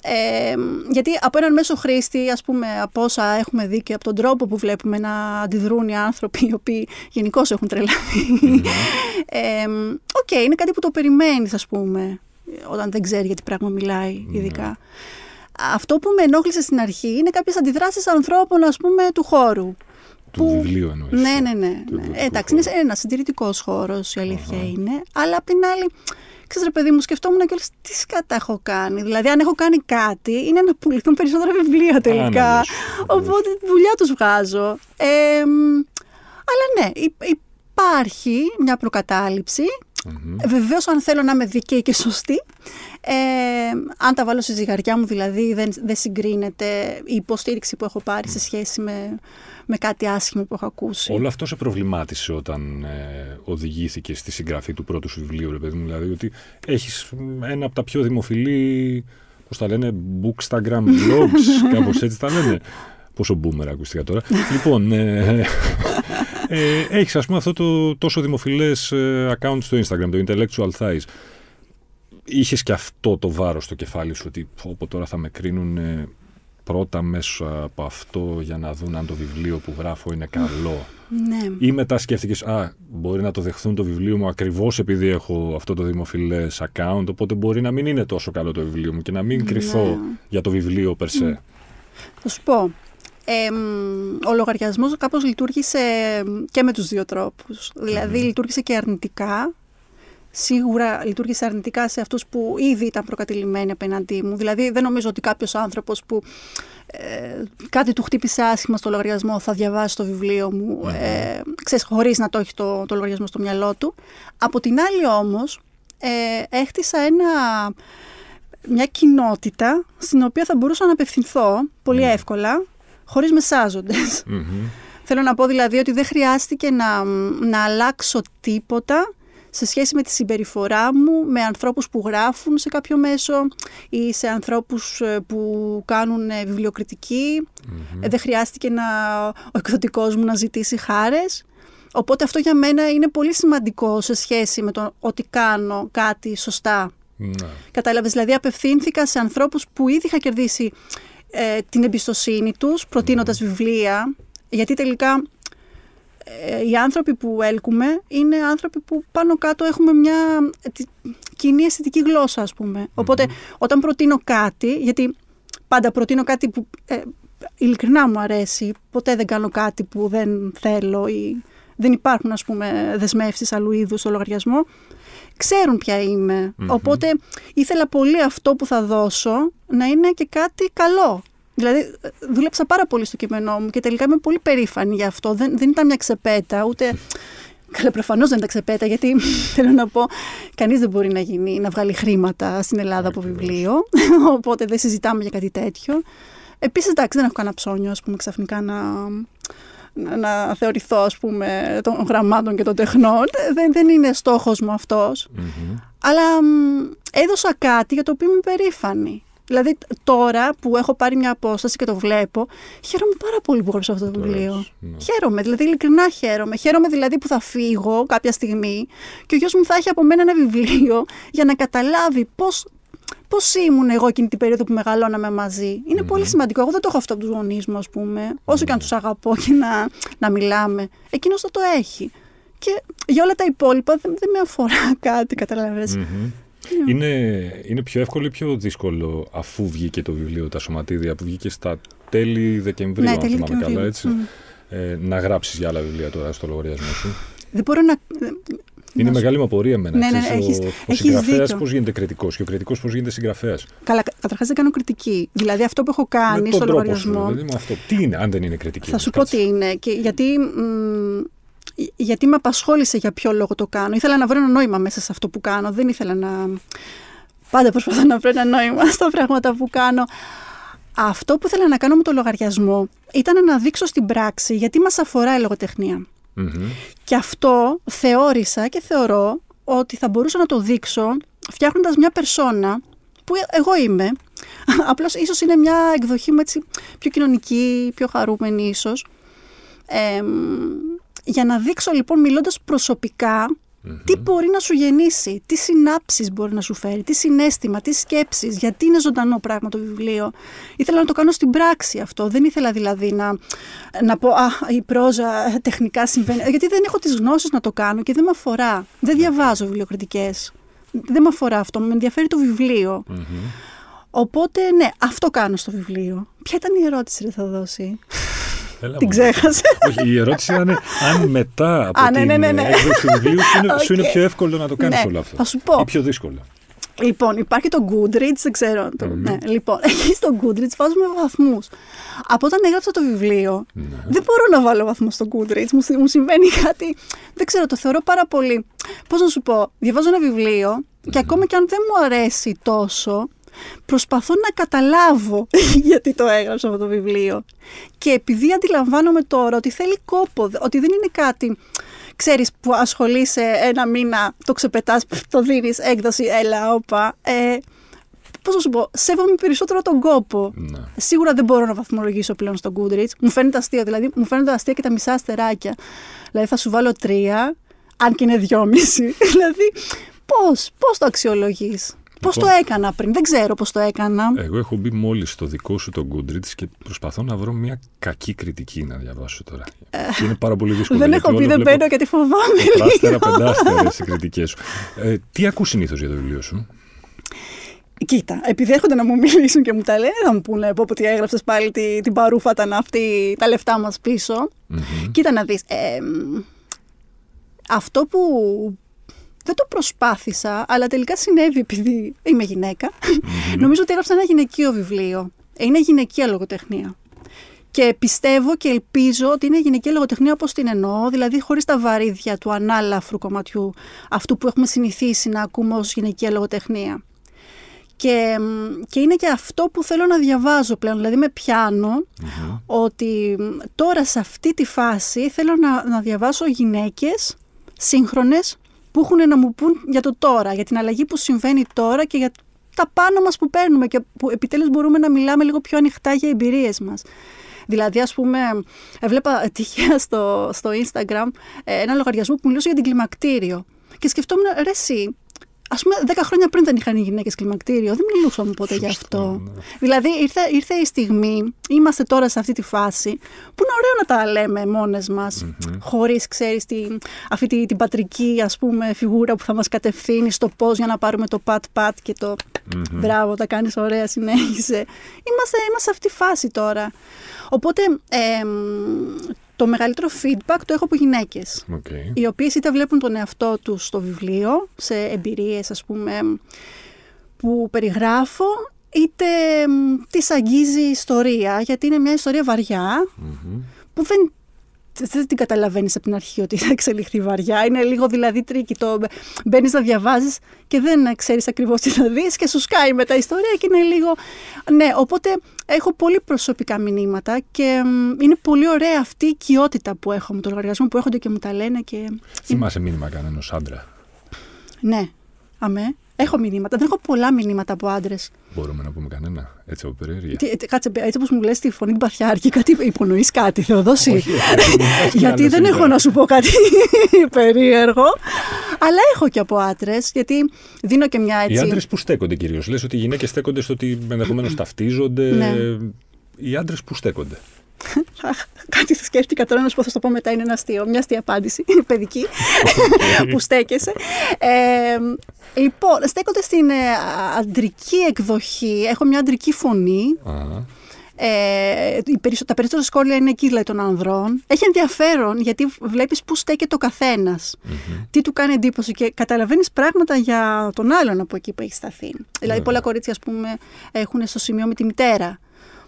Ε, γιατί από έναν μέσο χρήστη, ας πούμε, από όσα έχουμε δει και από τον τρόπο που βλέπουμε να αντιδρούν οι άνθρωποι οι οποίοι γενικώς έχουν τρελαθεί. Ε, Οκ, είναι κάτι που το περιμένεις, ας πούμε, όταν δεν ξέρει για τι πράγμα μιλάει, ειδικά. Αυτό που με ενόχλησε στην αρχή είναι κάποιες αντιδράσεις ανθρώπων, ας πούμε, του χώρου. Του που... βιβλίου εννοείς. Ναι, ναι, ναι. ναι. Ε, εντάξει, είναι ένας συντηρητικός χώρος, η αλήθεια είναι. Αλλά απ' την άλλη, ξέρεις ρε παιδί μου, σκεφτόμουν και όλες τι σκατά έχω κάνει. Δηλαδή, αν έχω κάνει κάτι, είναι να πουληθούν περισσότερα βιβλία τελικά. Οπότε δουλειά τους βγάζω. Ε, αλλά ναι, υπάρχει μια προκατάληψη. Mm-hmm. Βεβαίως, αν θέλω να είμαι δίκαιη και σωστή, ε, αν τα βάλω στη ζυγαριά μου, δηλαδή δεν, δεν συγκρίνεται η υποστήριξη που έχω πάρει σε σχέση με με κάτι άσχημο που έχω ακούσει. Όλο αυτό σε προβλημάτισε όταν ε, οδηγήθηκε στη συγγραφή του πρώτου σου βιβλίου, ρε παιδί μου. Δηλαδή ότι έχεις ένα από τα πιο δημοφιλή, πώς τα λένε, bookstagram blogs, κάπως έτσι τα λένε. Πόσο boomer ακούστηκα τώρα. λοιπόν, ε, ε, έχεις ας πούμε αυτό το τόσο δημοφιλές ε, account στο Instagram, το Intellectual Thighs. Είχες και αυτό το βάρος στο κεφάλι σου ότι όπου τώρα θα με κρίνουν πρώτα μέσα από αυτό για να δουν αν το βιβλίο που γράφω είναι καλό. Ναι. Ή μετά σκέφτηκες, α, μπορεί να το δεχθούν το βιβλίο μου ακριβώς επειδή έχω αυτό το δημοφιλές account, οπότε μπορεί να μην είναι τόσο καλό το βιβλίο μου και να μην ναι. κρυθώ για το βιβλίο περσέ. Θα σου πω, ε, ο λογαριασμός κάπως λειτουργήσε και με τους δύο τρόπους. Δηλαδή λειτουργήσε και αρνητικά, σίγουρα λειτουργήσε αρνητικά σε αυτούς που ήδη ήταν προκατηλημένοι απέναντί μου. Δηλαδή δεν νομίζω ότι κάποιος άνθρωπος που ε, κάτι του χτύπησε άσχημα στο λογαριασμό θα διαβάσει το βιβλίο μου mm ε, ξέρεις, χωρίς να το έχει το, το λογαριασμό στο μυαλό του. Από την άλλη όμως ε, έχτισα ένα, μια κοινότητα στην οποία θα μπορούσα να απευθυνθώ πολύ εύκολα χωρίς Θέλω να πω δηλαδή ότι δεν χρειάστηκε να, να αλλάξω τίποτα σε σχέση με τη συμπεριφορά μου με ανθρώπους που γράφουν σε κάποιο μέσο ή σε ανθρώπους ε, που κάνουν ε, βιβλιοκριτική. Ε, δεν χρειάστηκε να, ο εκδοτικός μου να ζητήσει χάρες. Οπότε αυτό για μένα είναι πολύ σημαντικό σε σχέση με το ότι κάνω κάτι σωστά. Mm. Κατάλαβες, δηλαδή απευθύνθηκα σε ανθρώπους που ήδη είχα κερδίσει την εμπιστοσύνη τους προτείνοντας βιβλία, γιατί τελικά ε, οι άνθρωποι που έλκουμε είναι άνθρωποι που πάνω κάτω έχουμε μια κοινή αισθητική γλώσσα ας πούμε. Οπότε όταν προτείνω κάτι, γιατί πάντα προτείνω κάτι που ε, ειλικρινά μου αρέσει, ποτέ δεν κάνω κάτι που δεν θέλω ή δεν υπάρχουν ας πούμε δεσμεύσεις αλλού είδους στο λογαριασμό, ξέρουν ποια ειμαι Οπότε ήθελα πολύ αυτό που θα δώσω να είναι και κάτι καλό. Δηλαδή, δούλεψα πάρα πολύ στο κείμενό μου και τελικά είμαι πολύ περήφανη γι' αυτό. Δεν, δεν ήταν μια ξεπέτα, ούτε. Καλά, προφανώς δεν ήταν ξεπέτα, γιατί θέλω να πω, κανείς δεν μπορεί να, γίνει, να βγάλει χρήματα στην Ελλάδα από βιβλίο. Οπότε δεν συζητάμε για κάτι τέτοιο. Επίσης, εντάξει, δεν έχω κανένα ψώνιο, ας πούμε, ξαφνικά να, να θεωρηθώ, ας πούμε, των γραμμάτων και των τεχνών. Δεν, δεν είναι στόχος μου αυτος Αλλά έδωσα κάτι για το οποίο είμαι περήφανη. Δηλαδή τώρα που έχω πάρει μια απόσταση και το βλέπω, χαίρομαι πάρα πολύ που έγραψα αυτό το βιβλίο. Ναι. Χαίρομαι, δηλαδή ειλικρινά χαίρομαι. Χαίρομαι δηλαδή που θα φύγω κάποια στιγμή και ο γιος μου θα έχει από μένα ένα βιβλίο για να καταλάβει πώς, πώς ήμουν εγώ εκείνη την περίοδο που μεγαλώναμε μαζί. Είναι πολύ σημαντικό. Εγώ δεν το έχω αυτό από τους γονείς μου, ας πούμε. Όσο και αν τους αγαπώ και να, να μιλάμε. Εκείνος θα το έχει. Και για όλα τα υπόλοιπα δεν, δεν με αφορά κάτι, καταλαβες. Ναι. Είναι, είναι πιο εύκολο ή πιο δύσκολο αφού βγήκε το βιβλίο Τα Σωματίδια που βγήκε στα τέλη Δεκεμβρίου, ναι, αν θυμάμαι καλά, έτσι, ε, να γράψεις για άλλα βιβλία τώρα στο λογαριασμό σου; Δεν μπορώ να... Είναι μεγάλη μου απορία εμένα. Ναι, ναι, ναι, έχεις, ο ο συγγραφέας πώς γίνεται κριτικός και ο κριτικός πώς γίνεται συγγραφέας. Καλά, καταρχάς δεν κάνω κριτική. Δηλαδή αυτό που έχω κάνει στο λογαριασμό. δηλαδή, αυτό. Τι είναι, αν δεν είναι κριτική. Θα σου πω τι είναι. Και γιατί γιατί με απασχόλησε για ποιο λόγο το κάνω. Ήθελα να βρω ένα νόημα μέσα σε αυτό που κάνω. Δεν ήθελα να... Πάντα προσπαθώ να βρω ένα νόημα στα πράγματα που κάνω. Αυτό που ήθελα να κάνω με το λογαριασμό ήταν να δείξω στην πράξη γιατί μας αφορά η λογοτεχνία. Και αυτό θεώρησα και θεωρώ ότι θα μπορούσα να το δείξω φτιάχνοντας μια περσόνα που εγώ είμαι. Απλώς ίσως είναι μια εκδοχή μου έτσι πιο κοινωνική, πιο χαρούμενη ίσως. Ε, για να δείξω λοιπόν μιλώντας προσωπικά τι μπορεί να σου γεννήσει, τι συνάψεις μπορεί να σου φέρει, τι συνέστημα, τι σκέψεις, γιατί είναι ζωντανό πράγμα το βιβλίο. Ήθελα να το κάνω στην πράξη αυτό. Δεν ήθελα δηλαδή να, να πω «Α, η πρόζα τεχνικά συμβαίνει». Γιατί δεν έχω τις γνώσεις να το κάνω και δεν με αφορά. Δεν διαβάζω βιβλιοκριτικές. Δεν με αφορά αυτό. Με ενδιαφέρει το βιβλιο Οπότε, ναι, αυτό κάνω στο βιβλίο. Ποια ήταν η ερώτηση που θα δώσει; Έλα, Την μου. ξέχασε. Όχι, η ερώτηση ήταν αν μετά από Α, ναι, την ναι, ναι, ναι. έκδοση του βιβλίου σου είναι, σου είναι Οκ. πιο εύκολο να το κάνεις Ναι, όλο αυτό. θα σου πω. Ή πιο δύσκολο. Λοιπόν, υπάρχει το Goodreads, δεν ξέρω. Το, ναι, λοιπόν, εκεί στο Goodreads βάζουμε βαθμούς. Από όταν έγραψα το βιβλίο, Ναι. δεν μπορώ να βάλω βαθμό στο Goodreads. Μου, συ- μου συμβαίνει κάτι. Δεν ξέρω, το θεωρώ πάρα πολύ. Πώς να σου πω, διαβάζω ένα βιβλίο και ακόμα και αν δεν μου αρέσει τόσο, προσπαθώ να καταλάβω γιατί το έγραψα αυτό το βιβλίο. Και επειδή αντιλαμβάνομαι τώρα ότι θέλει κόπο, ότι δεν είναι κάτι, ξέρεις, που ασχολείσαι ένα μήνα, το ξεπετάς, το δίνεις έκδοση, έλα, όπα. Ε, πώς να σου πω, σέβομαι περισσότερο τον κόπο. Ναι. Σίγουρα δεν μπορώ να βαθμολογήσω πλέον στο Goodreads. Μου φαίνεται αστείο, δηλαδή μου φαίνονται αστεία και τα μισά αστεράκια. Δηλαδή θα σου βάλω τρία, αν και είναι δυόμιση. δηλαδή, πώς, πώς το αξιολογείς. Πώς το Λοιπόν. έκανα πριν, δεν ξέρω πώς το έκανα. Εγώ έχω μπει μόλις στο δικό σου το Goodreads και προσπαθώ να βρω μια κακή κριτική να διαβάσω τώρα. Και είναι πάρα πολύ δύσκολο. δεν γιατί έχω πει, όλο δεν βλέπω μπαίνω γιατί φοβάμαι Τετράστερα, λίγο. πεντάστερα οι κριτικές σου. Ε, τι ακούς συνήθως για το βιβλίο σου; Κοίτα, επειδή έρχονται να μου μιλήσουν και μου τα λένε, θα μου πούνε πω ότι έγραψες πάλι τη- την παρούφα ήταν αυτή, τα λεφτά μας πίσω. Μμμ. Κοίτα να δεις, ε, μ, αυτό που δεν το προσπάθησα, αλλά τελικά συνέβη επειδή είμαι γυναίκα. Νομίζω ότι έγραψα ένα γυναικείο βιβλίο. Είναι γυναικεία λογοτεχνία. Και πιστεύω και ελπίζω ότι είναι γυναικεία λογοτεχνία όπως την εννοώ, δηλαδή χωρίς τα βαρύδια του ανάλαφρου κομματιού, αυτού που έχουμε συνηθίσει να ακούμε ως γυναικεία λογοτεχνία. Και, μ, και είναι και αυτό που θέλω να διαβάζω πλέον, δηλαδή με πιάνω ότι μ, τώρα σε αυτή τη φάση θέλω να, να διαβάσω γυναίκες σύγχρονες που έχουν να μου πούν για το τώρα, για την αλλαγή που συμβαίνει τώρα και για τα πάνω μας που παίρνουμε και που επιτέλους μπορούμε να μιλάμε λίγο πιο ανοιχτά για εμπειρίες μας. Δηλαδή, ας πούμε, έβλεπα τυχαία στο, στο Instagram ε, ένα λογαριασμό που μιλούσε για την κλιμακτήριο. Και σκεφτόμουν, ρε εσύ, ας πούμε, 10 χρόνια πριν δεν είχαν οι γυναίκες κλιμακτήριο, δεν μιλούσαμε ποτέ γι' αυτό. ναι. Δηλαδή, ήρθε, ήρθε η στιγμή, είμαστε τώρα σε αυτή τη φάση, που είναι ωραίο να τα λέμε μόνες μας, χωρίς, ξέρεις, τη, αυτή τη, την πατρική, ας πούμε, φιγούρα που θα μας κατευθύνει στο πώς για να πάρουμε το pat-pat και το μπράβο, τα κάνεις ωραία, συνέχισε. Είμαστε, είμαστε σε αυτή τη φάση τώρα. Οπότε, εμ, το μεγαλύτερο feedback το έχω από γυναίκες Οκ. οι οποίες είτε βλέπουν τον εαυτό τους στο βιβλίο, σε εμπειρίες ας πούμε που περιγράφω, είτε μ, τις αγγίζει η ιστορία, γιατί είναι μια ιστορία βαριά, που δεν, δεν την καταλαβαίνεις από την αρχή ότι θα εξελιχθεί βαριά. Είναι λίγο δηλαδή tricky. Το μπαίνεις να διαβάζεις και δεν ξέρεις ακριβώς τι θα δεις και σου σκάει μετά η ιστορία και είναι λίγο. Ναι, οπότε έχω πολύ προσωπικά μηνύματα και μ, είναι πολύ ωραία αυτή η οικειότητα που έχω με το λογαριασμό που έρχονται και μου τα λένε. Και... Θυμάσαι μήνυμα κανενός άντρα; Ναι, αμέ. Έχω μηνύματα. Δεν έχω πολλά μηνύματα από άντρες. Μπορούμε να πούμε κανένα, έτσι από περιέργεια. Κάτσε, έτσι όπως μου λες τη φωνή του Παθιάρκη, κάτι υπονοείς κάτι, Θεοδόση; Όχι, όχι, όχι, γιατί άλλες δεν είναι. έχω να σου πω κάτι περίεργο. Αλλά έχω και από άντρες, γιατί δίνω και μια Οι έτσι. άντρες που στέκονται κυρίως. Λες ότι οι γυναίκες στέκονται στο ότι ενδεχομένως ταυτίζονται. Ναι. Οι άντρες που στέκονται. Αχ, Κάτι σκέφτηκα τώρα να σου πω, θα σου το πω μετά, είναι ένα αστείο. Μια αστεία απάντηση, παιδική, που στέκεσαι. Ε, λοιπόν, στέκονται στην ε, αντρική εκδοχή. Έχω μια αντρική φωνή. Α, Ε, οι περισσο- τα περισσότερα σχόλια είναι εκεί δηλαδή, των ανδρών. Έχει ενδιαφέρον γιατί βλέπεις πού στέκεται ο καθένας. Τι του κάνει εντύπωση και καταλαβαίνεις πράγματα για τον άλλον από εκεί που έχει σταθεί. Δηλαδή πολλά κορίτσια ας πούμε έχουν στο σημείο με τη μητέρα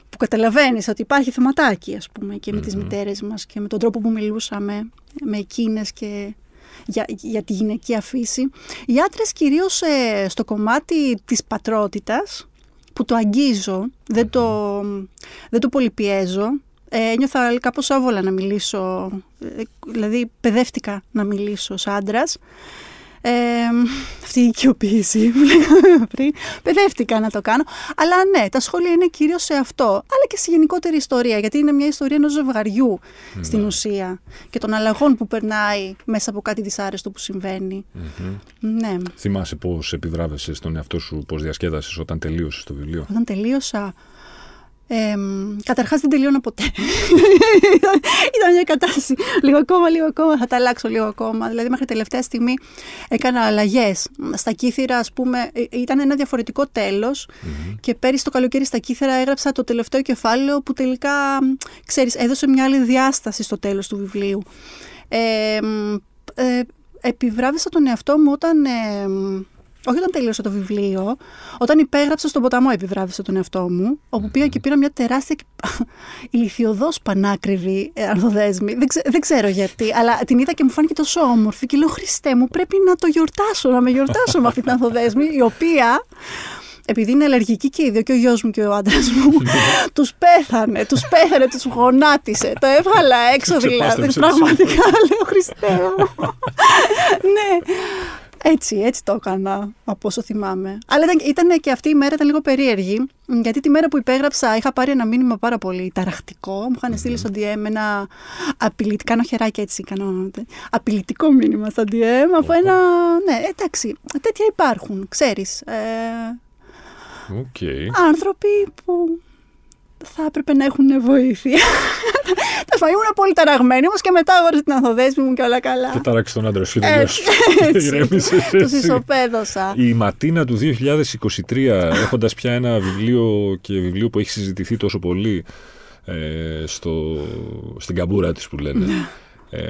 που καταλαβαίνεις ότι υπάρχει θεματάκι ας πούμε και με τις μητέρες μας και με τον τρόπο που μιλούσαμε με εκείνες και για, για τη γυναικεία φύση. Οι άντρες κυρίως ε, στο κομμάτι της πατρότητας που το αγγίζω, δεν το, δεν το πολυπιέζω. Ε, ένιωθα κάπως άβολα να μιλήσω, ε, δηλαδή παιδεύτηκα να μιλήσω ως άντρας. Ε, αυτή η οικειοποίηση που λέγαμε πριν. Παιδεύτηκα να το κάνω. Αλλά ναι, τα σχόλια είναι κυρίως σε αυτό. Αλλά και στη γενικότερη ιστορία. Γιατί είναι μια ιστορία ενός ζευγαριού Ναι. στην ουσία. Και των αλλαγών που περνάει μέσα από κάτι δυσάρεστο που συμβαίνει. Ναι. Θυμάσαι πώς επιδράβεσαι στον εαυτό σου, πώς διασκέδασες όταν τελείωσες το βιβλίο; Όταν τελείωσα. Ε, Καταρχάς δεν τελείωνα ποτέ. Ήταν μια κατάσταση. Λίγο ακόμα, λίγο ακόμα. Θα τα αλλάξω λίγο ακόμα. Δηλαδή, μέχρι τελευταία στιγμή έκανα αλλαγές. Στα κύθυρα, ας πούμε, ε, ήταν ένα διαφορετικό τέλος. Και πέρυσι το καλοκαίρι στα κύθυρα έγραψα το τελευταίο κεφάλαιο που τελικά, ξέρεις, έδωσε μια άλλη διάσταση στο τέλος του βιβλίου. Ε, μ, ε, επιβράβευσα τον εαυτό μου όταν. Ε, όχι όταν τελείωσα το βιβλίο, όταν υπέγραψα στον ποταμό επιβράβευσα τον εαυτό μου, όπου πήγα και πήρα μια τεράστια ηλικιωδώς πανάκριβη ε, αρθοδέσμη. Δεν, ξε- δεν ξέρω γιατί, αλλά την είδα και μου φάνηκε τόσο όμορφη και λέω Χριστέ μου πρέπει να το γιορτάσω, να με γιορτάσω με αυτή την αρθοδέσμη, η οποία επειδή είναι αλλεργική και οι δύο, και ο γιος μου και ο άντρας μου, τους πέθανε, τους πέθανε, τους γονάτισε. Το έβγαλα έξω Τους δηλαδή. ξεπάστρεψε. Πραγματικά λέω Χριστέ μου. ναι. Έτσι, έτσι το έκανα από όσο θυμάμαι. Αλλά ήταν, ήταν και αυτή η μέρα ήταν λίγο περίεργη, γιατί τη μέρα που υπέγραψα είχα πάρει ένα μήνυμα πάρα πολύ ταραχτικό. Μου είχαν στείλει στο DM ένα απειλητικό, κάνω χεράκι έτσι, κάνω απειλητικό μήνυμα στο DM από ένα, ναι, εντάξει, τέτοια υπάρχουν, ξέρεις. Ε, Οκ. άνθρωποι που θα έπρεπε να έχουν βοήθεια. Τα φαγή ήμουν πολύ ταραγμένη, όμως και μετά αγόρασα την ανθοδέσμη μου και όλα καλά. Και τάραξε τον άντρα σου. Έτσι, έτσι. Ηρέμησες Τους έτσι. ισοπαίδωσα. Η Ματίνα του 2023, έχοντας πια ένα βιβλίο και βιβλίο που έχει συζητηθεί τόσο πολύ ε, στο, στην καμπούρα της που λένε. Ε,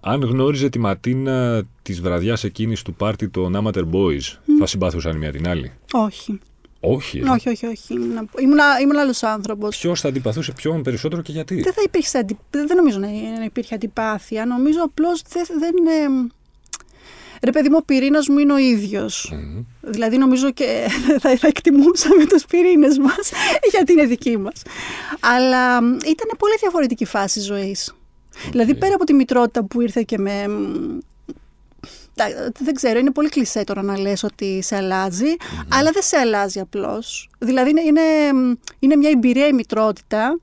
αν γνώριζε τη Ματίνα της βραδιάς εκείνης του πάρτι των Amateur Boys, θα συμπάθουσαν η μία την άλλη; Όχι. Όχι. ε. Όχι, όχι, όχι. Ήμουν, ήμουν, ήμουν άλλος άνθρωπος. Ποιος θα αντιπαθούσε ποιον περισσότερο και γιατί; Δεν θα υπήρχε αντι... δεν νομίζω να, να υπήρχε αντιπάθεια. Νομίζω απλώς δεν. δεν ε, Ρε παιδί μου, ο πυρήνας μου είναι ο ίδιος. Μμμ. Δηλαδή, νομίζω και θα, θα εκτιμούσαμε τους πυρήνες μας, γιατί είναι δικοί μας. Αλλά μ, ήταν πολύ διαφορετική φάση ζωής. Δηλαδή, πέρα από τη μητρότητα που ήρθε και με. Μ, τα- Δεν ξέρω, είναι πολύ κλεισέ τώρα να λες ότι σε αλλάζει, αλλά δεν σε αλλάζει απλώς. Δηλαδή είναι, είναι, είναι μια εμπειρία η μητρότητα.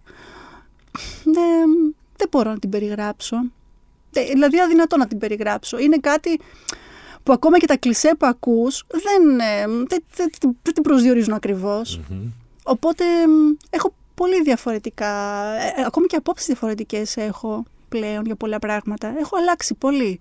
Δεν, δεν μπορώ να την περιγράψω. Ε, Δηλαδή αδυνατό να την περιγράψω. Είναι κάτι που ακόμα και τα κλισέ που ακούς δεν, ε, δεν, δεν, δεν την προσδιορίζουν ακριβώς. Μμμ. Οπότε μ, έχω πολύ διαφορετικά, ε, ε, ακόμη και απόψεις διαφορετικές έχω πλέον για πολλά πράγματα. Έχω αλλάξει πολύ.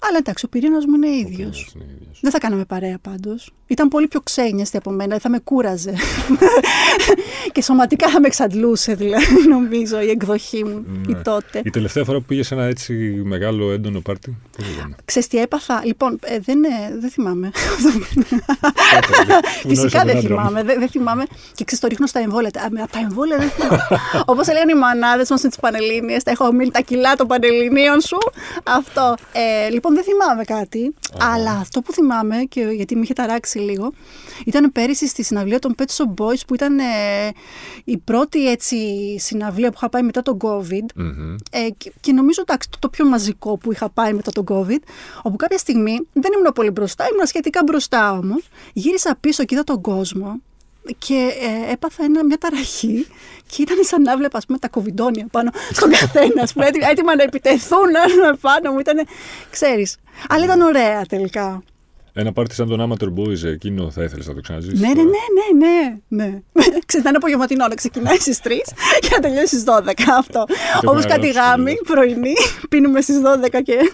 Αλλά εντάξει, ο πυρήνας μου είναι ίδιος. πυρήνας είναι ίδιος. Δεν θα κάναμε παρέα πάντως. Ήταν πολύ πιο ξένιαστη από μένα, θα με κούραζε. και σωματικά θα με εξαντλούσε, δηλαδή, νομίζω, η εκδοχή μου η Ναι. τότε. Η τελευταία φορά που πήγες σε ένα έτσι μεγάλο έντονο πάρτι. πώς ήταν. Ξέρεις τι έπαθα; Λοιπόν, ε, δεν, ε, δεν θυμάμαι. Που γνώρισα Φυσικά τον δεν άντρα μου. θυμάμαι. Δεν, δεν θυμάμαι. Και ξέρεις, το ρίχνω στα εμβόλια. Α, με- Από τα εμβόλια δεν θυμάμαι. Όπως έλεγαν οι μανάδες μας με τι Πανελλήνιες, τα έχω μείνει τα κιλά των Πανελληνίων σου. Αυτό. Ε, λοιπόν, δεν θυμάμαι κάτι. Αλλά αυτό που θυμάμαι, και γιατί με είχε ταράξει λίγο, ήταν πέρυσι στη συναυλία των Pet Shop Boys που ήταν ε, η πρώτη έτσι συναυλία που είχα πάει μετά τον COVID. Μμμ. Ε, και, και νομίζω εντάξει, το, το πιο μαζικό που είχα πάει μετά τον COVID, όπου κάποια στιγμή δεν ήμουν πολύ μπροστά, ήμουν σχετικά μπροστά όμως. Γύρισα πίσω και είδα τον κόσμο και ε, έπαθα ένα, μια ταραχή και ήταν σαν να βλέπα ας πούμε, τα κοβιντόνια πάνω στον καθένα. ας πούμε, έτοιμα, έτοιμα να επιτεθούν ας πάνω μου. Ήταν, ξέρεις. Αλλά ήταν ωραία τελικά. Ένα πάρτι σαν τον Amateur Boys, εκείνο θα ήθελες να το ξαναζήσεις. Ναι, ναι, ναι, ναι, ναι. ναι. Ξέρεις, θα είναι απογευματινό να ξεκινάει στις 3 και να τελειώσει στις 12. Αυτό. Το Όπως έχω κάτι γράψει, γάμοι, βέβαια. πρωινή, πίνουμε στις 12 και,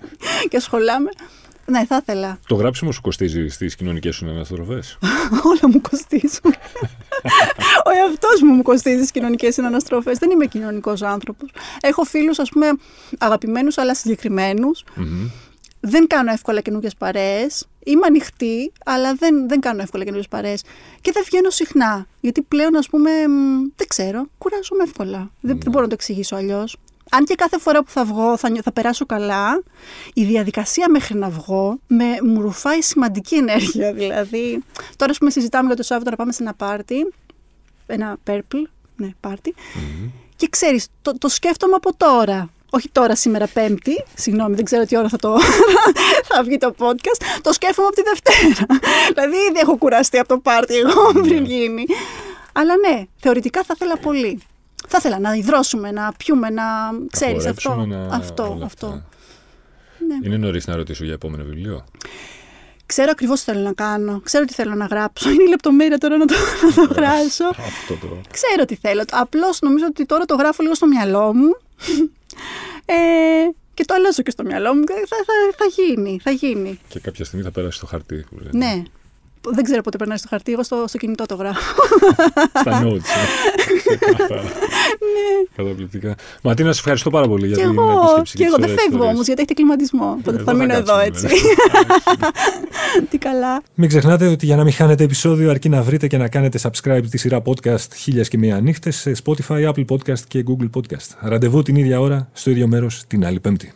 και σχολάμε. Ναι, θα ήθελα. Το γράψιμο σου κοστίζει στις κοινωνικές σου αναστροφέ. Όλα μου κοστίζουν. Ο εαυτός μου μου κοστίζει στις κοινωνικές συναναστροφές. Δεν είμαι κοινωνικός άνθρωπος. Έχω φίλους, ας πούμε, αγαπημένους αλλά συγκεκριμένους. Δεν κάνω εύκολα καινούργιες παρέες. Είμαι ανοιχτή, αλλά δεν, δεν κάνω εύκολα καινούργιε παρέες. Και δεν βγαίνω συχνά. Γιατί πλέον, ας πούμε, μ, δεν ξέρω, κουράζομαι εύκολα. Δεν, δεν μπορώ να το εξηγήσω αλλιώς. Αν και κάθε φορά που θα βγω θα, νιώ- θα περάσω καλά, η διαδικασία μέχρι να βγω με, μου ρουφάει σημαντική ενέργεια. Δηλαδή, τώρα, ας πούμε, συζητάμε για το Σάββατο να πάμε σε ένα πάρτι. Ένα purple, ναι, πάρτι. Και ξέρεις, το, το σκέφτομαι από τώρα. Όχι τώρα σήμερα Πέμπτη, συγγνώμη, δεν ξέρω τι ώρα θα, το, θα βγει το podcast, το σκέφτομαι από τη Δευτέρα. δηλαδή ήδη έχω κουραστεί από το πάρτι εγώ πριν ναι. γίνει. Αλλά ναι, θεωρητικά θα ήθελα πολύ. Θα ήθελα να υδρώσουμε, να πιούμε, να ξέρεις αυτό. αυτό, αυτό. Ναι. Είναι νωρίς να ρωτήσω για επόμενο βιβλίο. Ξέρω ακριβώς τι θέλω να κάνω. Ξέρω τι θέλω να γράψω. Είναι η λεπτομέρεια τώρα να το, να το γράψω. Αυτό το. Ξέρω τι θέλω. Απλώς νομίζω ότι τώρα το γράφω λίγο στο μυαλό μου. Ε, και το αλλάζω και στο μυαλό μου. Θα, θα, θα γίνει, θα γίνει. Και κάποια στιγμή θα πέρασει στο χαρτί. Ναι, δεν ξέρω πότε περνάει στο χαρτί, εγώ στο, στο κινητό το γράφω. Στα notes. Ε. ναι. Καταπληκτικά. Ματίνα, σε ευχαριστώ πάρα πολύ για την επίσκεψη. Και εγώ δεν φεύγω όμως, γιατί έχετε κλιματισμό. Οπότε θα μείνω εδώ έτσι. Ναι. Τι καλά. Μην ξεχνάτε ότι για να μην χάνετε επεισόδιο, αρκεί να βρείτε και να κάνετε subscribe τη σειρά podcast χίλιε και μία νύχτες σε Spotify, Apple Podcast και Google Podcast. Ραντεβού την ίδια ώρα, στο ίδιο μέρος την άλλη Πέμπτη.